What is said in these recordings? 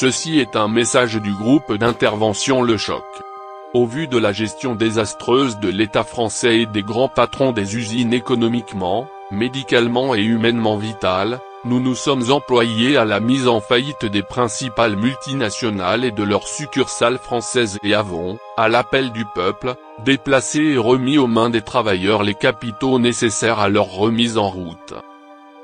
Ceci est un message du groupe d'intervention Le Choc. Au vu de la gestion désastreuse de l'État français et des grands patrons des usines économiquement, médicalement et humainement vitales, nous nous sommes employés à la mise en faillite des principales multinationales et de leurs succursales françaises et avons, à l'appel du peuple, déplacé et remis aux mains des travailleurs les capitaux nécessaires à leur remise en route.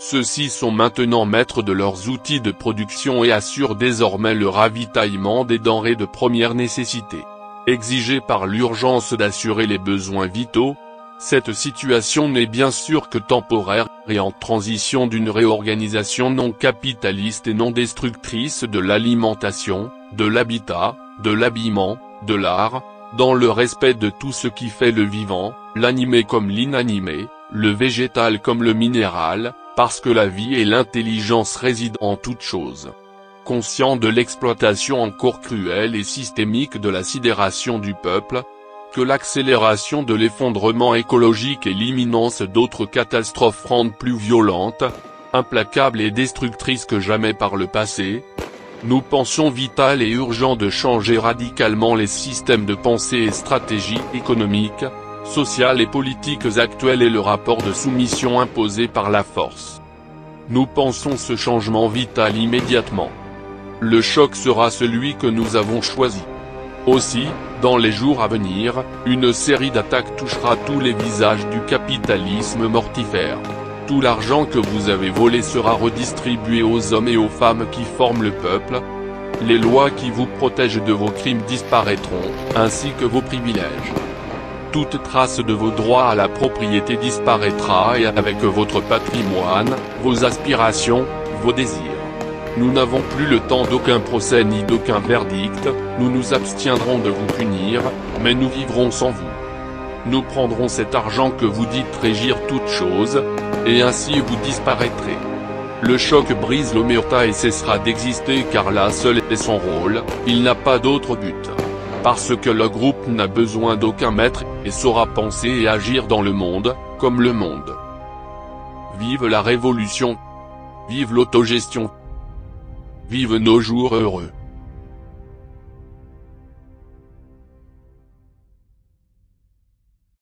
Ceux-ci sont maintenant maîtres de leurs outils de production et assurent désormais le ravitaillement des denrées de première nécessité. Exigé par l'urgence d'assurer les besoins vitaux, cette situation n'est bien sûr que temporaire, et en transition d'une réorganisation non capitaliste et non destructrice de l'alimentation, de l'habitat, de l'habillement, de l'art, dans le respect de tout ce qui fait le vivant, l'animé comme l'inanimé, le végétal comme le minéral, parce que la vie et l'intelligence résident en toute chose. Conscient de l'exploitation encore cruelle et systémique de la sidération du peuple, que l'accélération de l'effondrement écologique et l'imminence d'autres catastrophes rendent plus violentes, implacables et destructrices que jamais par le passé, nous pensons vital et urgent de changer radicalement les systèmes de pensée et stratégies économiques, sociales et politiques actuelles et le rapport de soumission imposé par la force. Nous pensons ce changement vital immédiatement. Le choc sera celui que nous avons choisi. Aussi, dans les jours à venir, une série d'attaques touchera tous les visages du capitalisme mortifère. Tout l'argent que vous avez volé sera redistribué aux hommes et aux femmes qui forment le peuple. Les lois qui vous protègent de vos crimes disparaîtront, ainsi que vos privilèges. Toute trace de vos droits à la propriété disparaîtra et avec votre patrimoine, vos aspirations, vos désirs. Nous n'avons plus le temps d'aucun procès ni d'aucun verdict, nous nous abstiendrons de vous punir, mais nous vivrons sans vous. Nous prendrons cet argent que vous dites régir toute chose, et ainsi vous disparaîtrez. Le choc brise l'omerta et cessera d'exister car là seul est son rôle, il n'a pas d'autre but. Parce que le groupe n'a besoin d'aucun maître, et saura penser et agir dans le monde, comme le monde. Vive la révolution. Vive l'autogestion. Vive nos jours heureux.